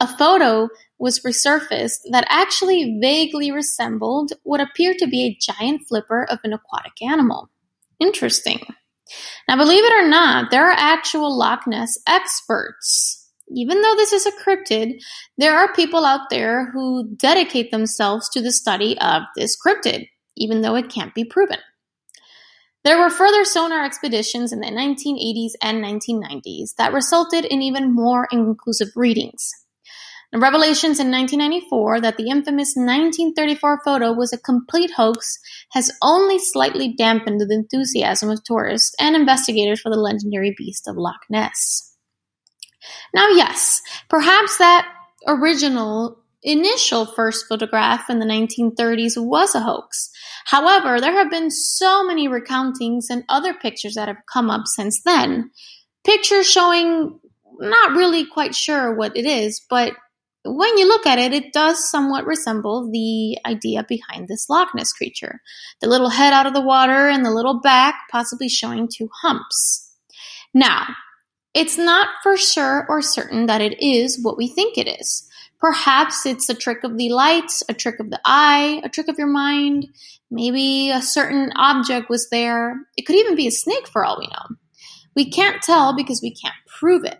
a photo was resurfaced that actually vaguely resembled what appeared to be a giant flipper of an aquatic animal. Interesting. Now, believe it or not, there are actual Loch Ness experts. Even though this is a cryptid, there are people out there who dedicate themselves to the study of this cryptid, even though it can't be proven. There were further sonar expeditions in the 1980s and 1990s that resulted in even more inconclusive readings. Revelations in 1994 that the infamous 1934 photo was a complete hoax has only slightly dampened the enthusiasm of tourists and investigators for the legendary beast of Loch Ness. Now, yes, perhaps that original initial first photograph in the 1930s was a hoax. However, there have been so many recountings and other pictures that have come up since then. Pictures showing not really quite sure what it is, but when you look at it, it does somewhat resemble the idea behind this Loch Ness creature. The little head out of the water and the little back possibly showing two humps. Now, it's not for sure or certain that it is what we think it is. Perhaps it's a trick of the light, a trick of the eye, a trick of your mind. Maybe a certain object was there. It could even be a snake for all we know. We can't tell because we can't prove it.